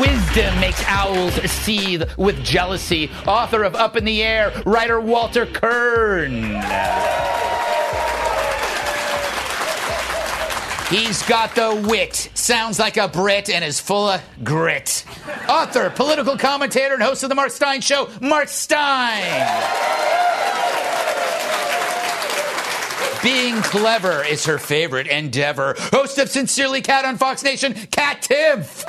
wisdom makes owls seethe with jealousy. Author of Up in the Air, writer Walter Kirn. He's got the wit, sounds like a Brit, and is full of grit. Author, political commentator, and host of The Mark Steyn Show, Mark Steyn. Being clever is her favorite endeavor. Host of Sincerely Kat on Fox Nation, Kat Timpf.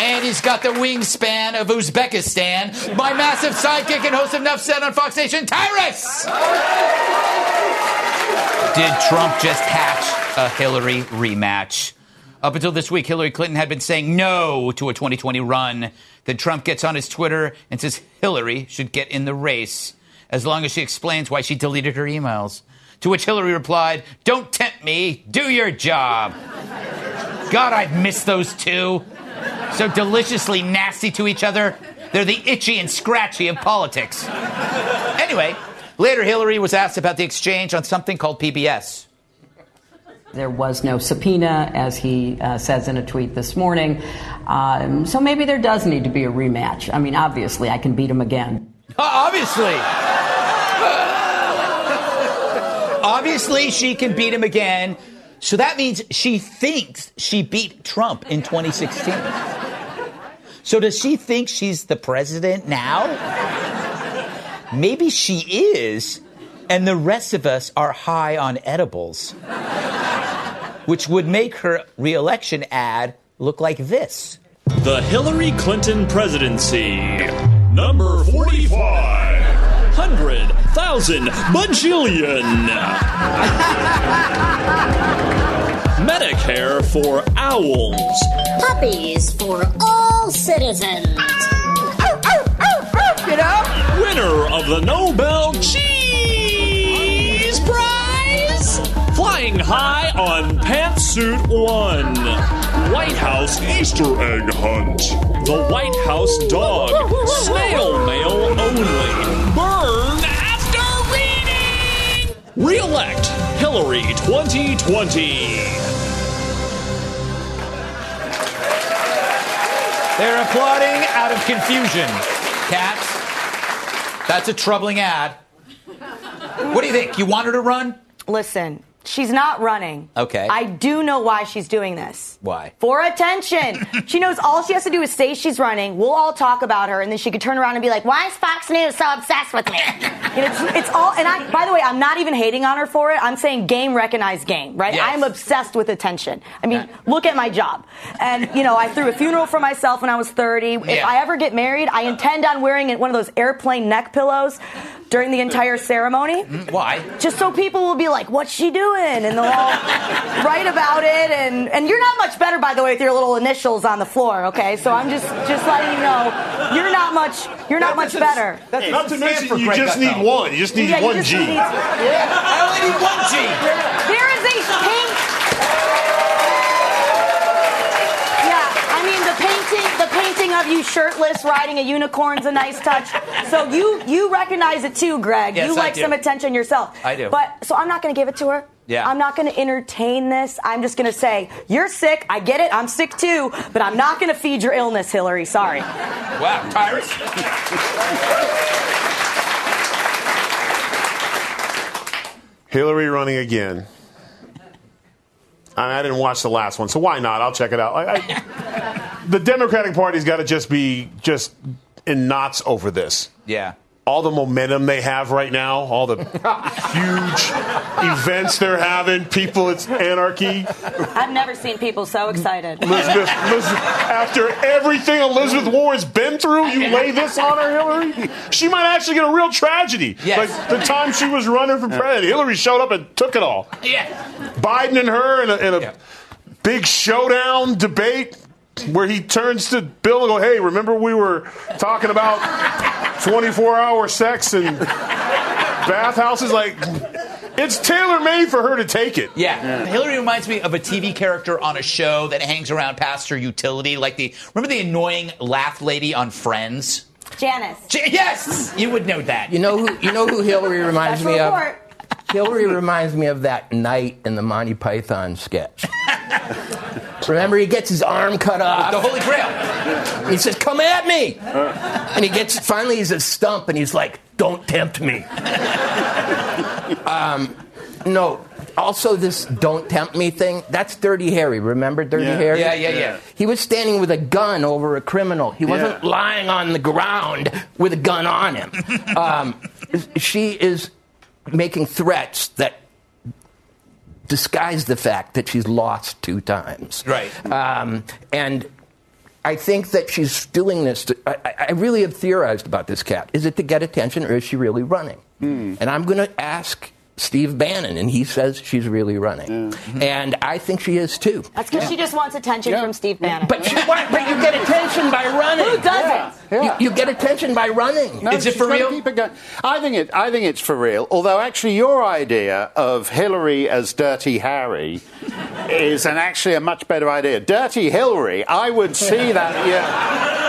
And he's got the wingspan of Uzbekistan. My massive sidekick and host of Nuff Said on Fox Nation, Tyrus. Did Trump just hatch a Hillary rematch? Up until this week, Hillary Clinton had been saying no to a 2020 run. Then Trump gets on his Twitter and says Hillary should get in the race as long as she explains why she deleted her emails. To which Hillary replied, Don't tempt me, do your job. God, I'd miss those two. So deliciously nasty to each other. They're the itchy and scratchy of politics. Anyway, later Hillary was asked about the exchange on something called PBS. There was no subpoena, as he uh, says in a tweet this morning. Um, so maybe there does need to be a rematch. I mean, obviously, I can beat him again. Obviously. Obviously, she can beat him again. So that means she thinks she beat Trump in 2016. So does she think she's the president now? Maybe she is, and the rest of us are high on edibles, which would make her reelection ad look like this. The Hillary Clinton presidency. Number 45. Hundred thousand bajillion. Medicare for owls. Puppies for all citizens. You know? Winner of the Nobel Cheese Prize. Flying high on Pantsuit One. White House Easter egg hunt. The White House dog. Snail mail only. Burn after reading. Re-elect Hillary 2020. They're applauding out of confusion. Cats, that's a troubling ad. What do you think? You want her to run? Listen, she's not running. Okay. I do know why she's doing this. Why? For attention. she knows all she has to do is say she's running. We'll all talk about her, and then she could turn around and be like, "Why is Fox News so obsessed with me?" It's, it's all. And I, by the way, I'm not even hating on her for it. I'm saying game recognized game, right? Yes. I'm obsessed with attention. I mean, look at my job. And you know, I threw a funeral for myself when I was 30. If Yeah. I ever get married, I intend on wearing one of those airplane neck pillows during the entire ceremony. Why? Just so people will be like, "What's she doing?" and they'll all write about it. And and you're not much better, by the way, with your little initials on the floor. Okay, so I'm just just letting you know you're not much you're not much better. That's not to mention, you just need one. You just need Yeah, you one just G. need- I only need one G. There is a pink. Yeah, I mean the painting, of you shirtless riding a unicorn's a nice touch. So you you recognize it too, Greg. Yes, you I like do. some attention yourself. I do. But so I'm not going to give it to her. Yeah. I'm not going to entertain this. I'm just going to say, you're sick. I get it. I'm sick too. But I'm not going to feed your illness, Hillary. Sorry. Wow, Tyrus? Hillary running again. I, I didn't watch the last one, so why not? I'll check it out. I, I, the Democratic Party's got to just be just in knots over this. Yeah. All the momentum they have right now, all the huge events they're having, people, it's anarchy. I've never seen people so excited. Elizabeth, Elizabeth, after everything Elizabeth Warren's been through, you lay this on her, Hillary? She might actually get a real tragedy. Yes. Like the time she was running for president, Hillary showed up and took it all. Yeah. Biden and her in a, in a Yeah. big showdown debate where he turns to Bill and go, "Hey, remember we were talking about 24-hour sex and bathhouses? Like, it's tailor made for her to take it." Yeah. Hillary reminds me of a TV character on a show that hangs around past her utility, like the remember the annoying laugh lady on Friends? Janice. J- yes, you would know that. You know who? You know who Hillary reminds Special me of? report. Hillary reminds me of that knight in the Monty Python sketch. Remember, he gets his arm cut off. The Holy Grail. He says, "Come at me," and he gets finally he's a stump, and he's like, "Don't tempt me." um, no. Also, this "Don't tempt me" thing. That's Dirty Harry. Remember Dirty Yeah. Harry? Yeah, yeah, yeah. He was standing with a gun over a criminal. He wasn't Yeah. lying on the ground with a gun on him. um, she is making threats that disguise the fact that she's lost two times. Right. Um, and I think that she's doing this. To, I, I- I really have theorized about this Kat. Is it to get attention, or is she really running? And I'm going to ask Steve Bannon, and he says she's really running, mm-hmm. and I think she is too. That's because she just wants attention from Steve Bannon. But she, why- but you get attention by running. Who doesn't? You, you get attention by running. No, Is it for real? It. I think it. I think it's for real. Although, actually, your idea of Hillary as Dirty Harry is an actually a much better idea. Dirty Hillary. I would see that. Yeah.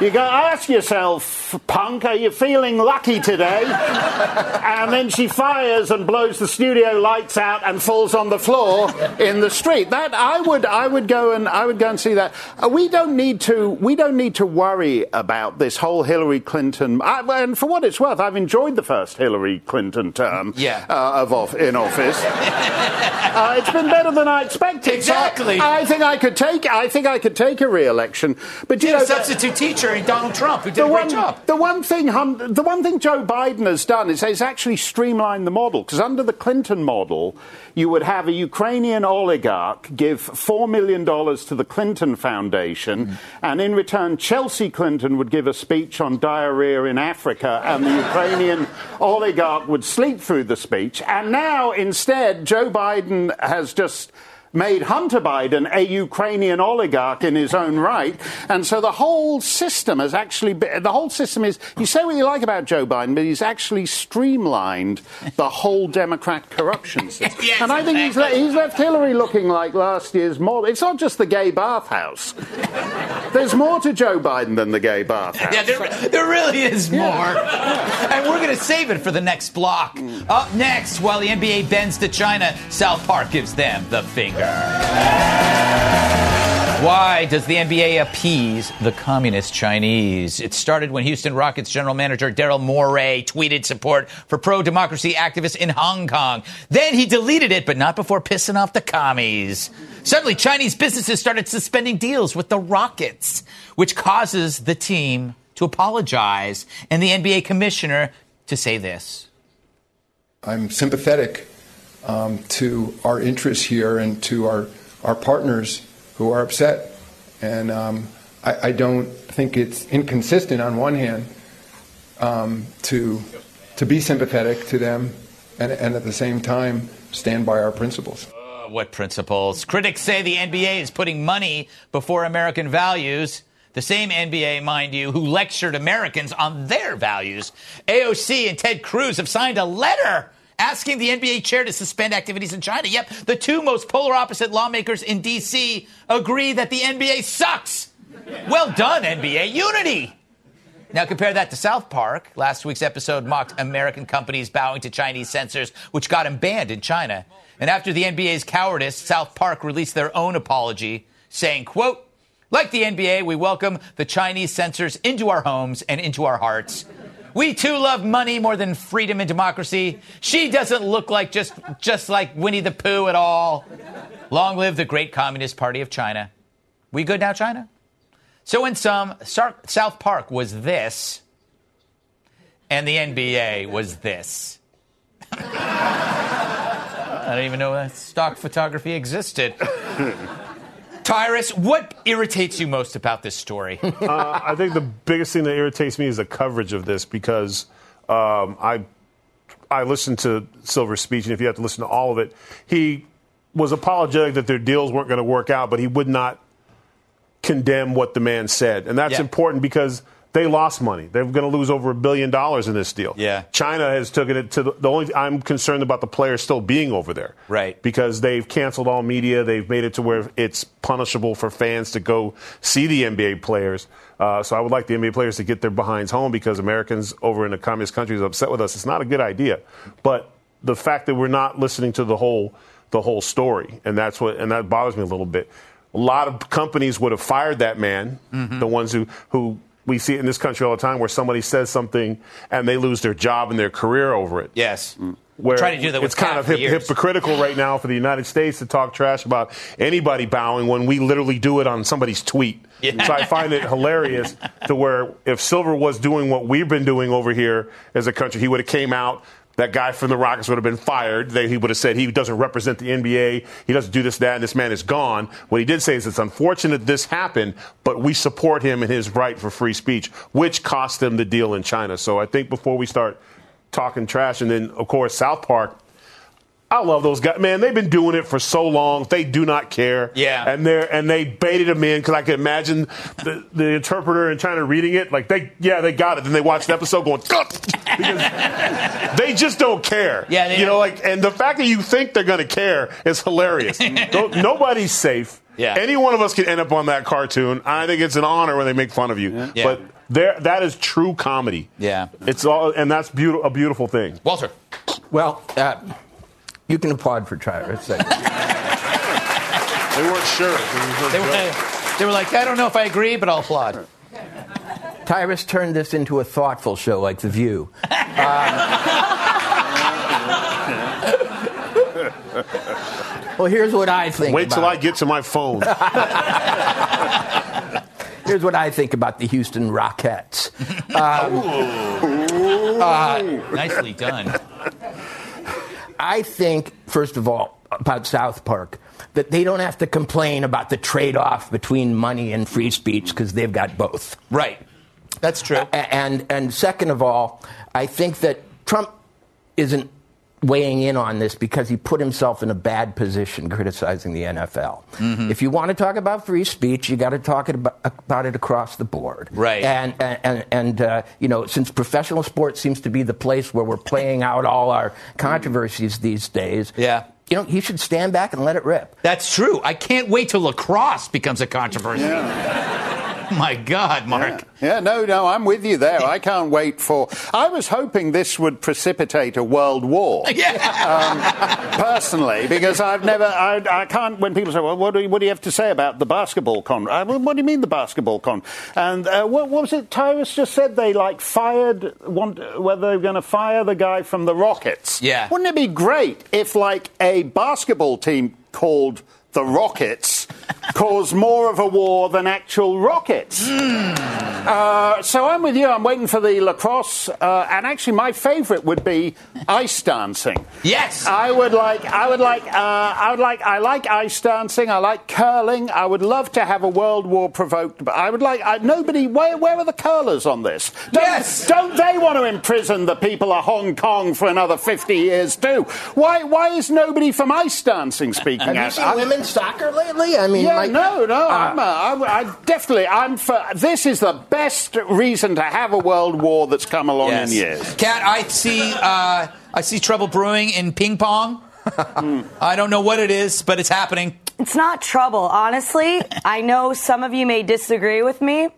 You go ask yourself, punk, are you feeling lucky today? And then she fires and blows the studio lights out and falls on the floor in the street. That I would, I would go and I would go and see that. Uh, we don't need to, we don't need to worry about this whole Hillary Clinton. I, and for what it's worth, I've enjoyed the first Hillary Clinton term Yeah. uh, of off, in office. uh, it's been better than I expected. So Exactly. I, I think I could take. I think I could take a re-election. But you know, substitute teacher in Donald Trump, who did the a great one, job. The one thing, the one thing Joe Biden has done is he's actually streamlined the model. Because under the Clinton model, you would have a Ukrainian oligarch give four million dollars to the Clinton Foundation, mm. and in return, Chelsea Clinton would give a speech on diarrhea in Africa, and the Ukrainian oligarch would sleep through the speech. And now, instead, Joe Biden has just made Hunter Biden a Ukrainian oligarch in his own right. And so the whole system has actually, been, the whole system is, you say what you like about Joe Biden, but he's actually streamlined the whole Democrat corruption system. Yes, and I think he's, le- he's left Hillary looking like last year's model. It's not just the gay bathhouse. There's more to Joe Biden than the gay bathhouse. Yeah, there, there really is more. And we're going to save it for the next block. Mm. Up next, while the NBA bends to China, South Park gives them the finger. Why does the NBA appease the communist Chinese? It started when Houston Rockets general manager Daryl Morey tweeted support for pro democracy activists in Hong Kong. Then he deleted it, but not before pissing off the commies. Suddenly, Chinese businesses started suspending deals with the Rockets, which causes the team to apologize and the NBA commissioner to say this. I'm sympathetic um, to our interests here and to our, our partners who are upset. And um, I, I don't think it's inconsistent on one hand um, to, to be sympathetic to them and, and at the same time stand by our principles. Uh, what principles? Critics say the NBA is putting money before American values. The same NBA, mind you, who lectured Americans on their values. AOC and Ted Cruz have signed a letter asking the NBA chair to suspend activities in China. Yep, the two most polar opposite lawmakers in D.C. agree that the NBA sucks. Well done, NBA. Unity. Now compare that to South Park. Last week's episode mocked American companies bowing to Chinese censors, which got them banned in China. And after the NBA's cowardice, South Park released their own apology, saying, quote, like the NBA, we welcome the Chinese censors into our homes and into our hearts. We too love money more than freedom and democracy. She doesn't look like just just like Winnie the Pooh at all. Long live the great Communist Party of China. We good now, China? So in Sar- South Park was this, and the NBA was this. I don't even know that stock photography existed. Tyrus, what irritates you most about this story? Uh, I think the biggest thing that irritates me is the coverage of this because um, I I listened to Silver's speech, and if you have to listen to all of it, he was apologetic that their deals weren't going to work out, but he would not condemn what the man said, and that's Yeah. important because they lost money. They're going to lose over a billion dollars in this deal. Yeah. China has taken it to the, the only. I'm concerned about the players still being over there, Right. Because they've canceled all media. They've made it to where it's punishable for fans to go see the NBA players. Uh, so I would like the NBA players to get their behinds home because Americans over in the communist countries are upset with us. It's not a good idea, but the fact that we're not listening to the whole the whole story, and that's what and that bothers me a little bit. A lot of companies would have fired that man, Mm-hmm. the ones who who we see it in this country all the time, where somebody says something and they lose their job and their career over it. Yes. Mm. Where Trying to do that with it's kind of hip, hypocritical right now for the United States to talk trash about anybody bowing when we literally do it on somebody's tweet. Yeah. So I find it hilarious to where if Silver was doing what we've been doing over here as a country, he would have came out. That guy from the Rockets would have been fired. They, he would have said he doesn't represent the NBA. He doesn't do this, that, and this man is gone. What he did say is it's unfortunate this happened, but we support him in his right for free speech, which cost him the deal in China. So I think before we start talking trash, and then of course South Park. I love those guys, man. They've been doing it for so long. They do not care. Yeah. and they're and they baited him in because I can imagine the, the interpreter in China reading it like they yeah they got it. Then they watched the episode going because they just don't care. Yeah, they- you know, like and the fact that you think they're going to care is hilarious. No- Nobody's safe. Yeah. any one of us can end up on that cartoon. I think it's an honor when they make fun of you. Yeah. But there, that is true comedy. Yeah. it's all and that's beautiful, a beautiful thing. Walter. Well, uh, you can applaud for Tyrus. They weren't sure. They were, they were like, I don't know if I agree, but I'll applaud. Tyrus turned this into a thoughtful show like The View. Um, well, here's what I think. Wait till about I get to my phone. Here's what I think about the Houston Rockettes. Nicely done. I think, first of all, about South Park, that they don't have to complain about the trade off between money and free speech because they've got both. Right. That's true. A- And, and second of all, I think that Trump isn't weighing in on this because he put himself in a bad position criticizing the NFL. Mm-hmm. If you want to talk about free speech, you got to talk about, about it across the board. Right. And and and, and uh, you know, since professional sports seems to be the place where we're playing out all our controversies these days. Yeah. You know, he should stand back and let it rip. That's true. I can't wait till lacrosse becomes a controversy. My God, Mark. Yeah, no, no, I'm with you there. I can't wait for. I was hoping this would precipitate a world war. Yeah. personally, because I've never, I, I can't. When people say, "Well, what do, you, what do you have to say about the basketball con?" Uh, well, what do you mean the basketball con? And uh, what, what was it? Tyrus just said they like fired, want, whether they were going to fire the guy from the Rockets. Yeah. Wouldn't it be great if, like, a basketball team called the Rockets caused more of a war than actual rockets? Hmm. Uh, so I'm with you. I'm waiting for the lacrosse, uh, and actually, my favourite would be ice dancing. Yes. I would like. I would like. Uh, I would like. I like ice dancing. I like curling. I would love to have a world war provoked. But I would like. I, nobody. Where, where are the curlers on this? Don't, Yes. Don't they want to imprison the people of Hong Kong for another fifty years too? Why? Why is nobody from ice dancing speaking Have you out? seen I'm- women's soccer lately? I mean, yeah, like, no, no. uh, I'm, uh, I, I definitely. I'm for. This is the best reason to have a world war that's come along Yes. in years. Kat, I see. Uh, I see trouble brewing in ping pong. I don't know what it is, but it's happening. It's not trouble, honestly. I know some of you may disagree with me,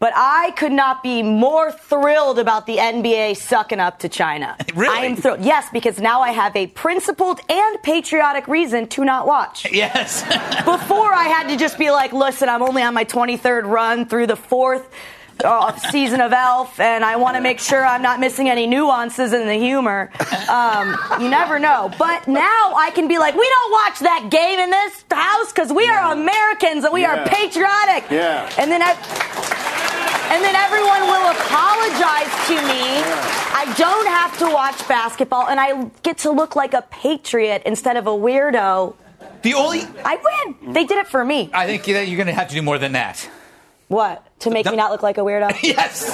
but I could not be more thrilled about the NBA sucking up to China. Really? I am thrilled. Yes, because now I have a principled and patriotic reason to not watch. Yes. Before I had to just be like, listen, I'm only on my 23rd run through the fourth uh, season of Alf, and I want to make sure I'm not missing any nuances in the humor. Um, you never know. But now I can be like, we don't watch that game in this house because we are Americans and we Yeah. are patriotic. Yeah. And then. I, and then everyone will apologize to me. I don't have to watch basketball, and I get to look like a patriot instead of a weirdo. the only. I win. They did it for me. I think that you're going to have to do more than that. What? To make me not look like a weirdo? Yes.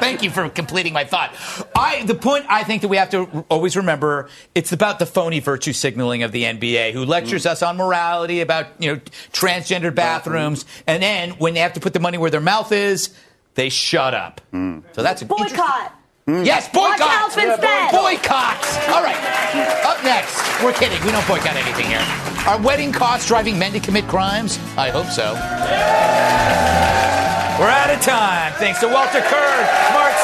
Thank you for completing my thought. I the point I think that we have to always remember it's about the phony virtue signaling of the NBA who lectures mm. us on morality about, you know, transgendered bathrooms and then when they have to put the money where their mouth is, they shut up. Mm. So that's a Boycott. Mm. Yes, boycott. Alf instead. Boycotts. All right. Up next, we're kidding. We don't boycott anything here. Are wedding costs driving men to commit crimes? I hope so. We're out of time. Thanks to Walter Kirn, Mark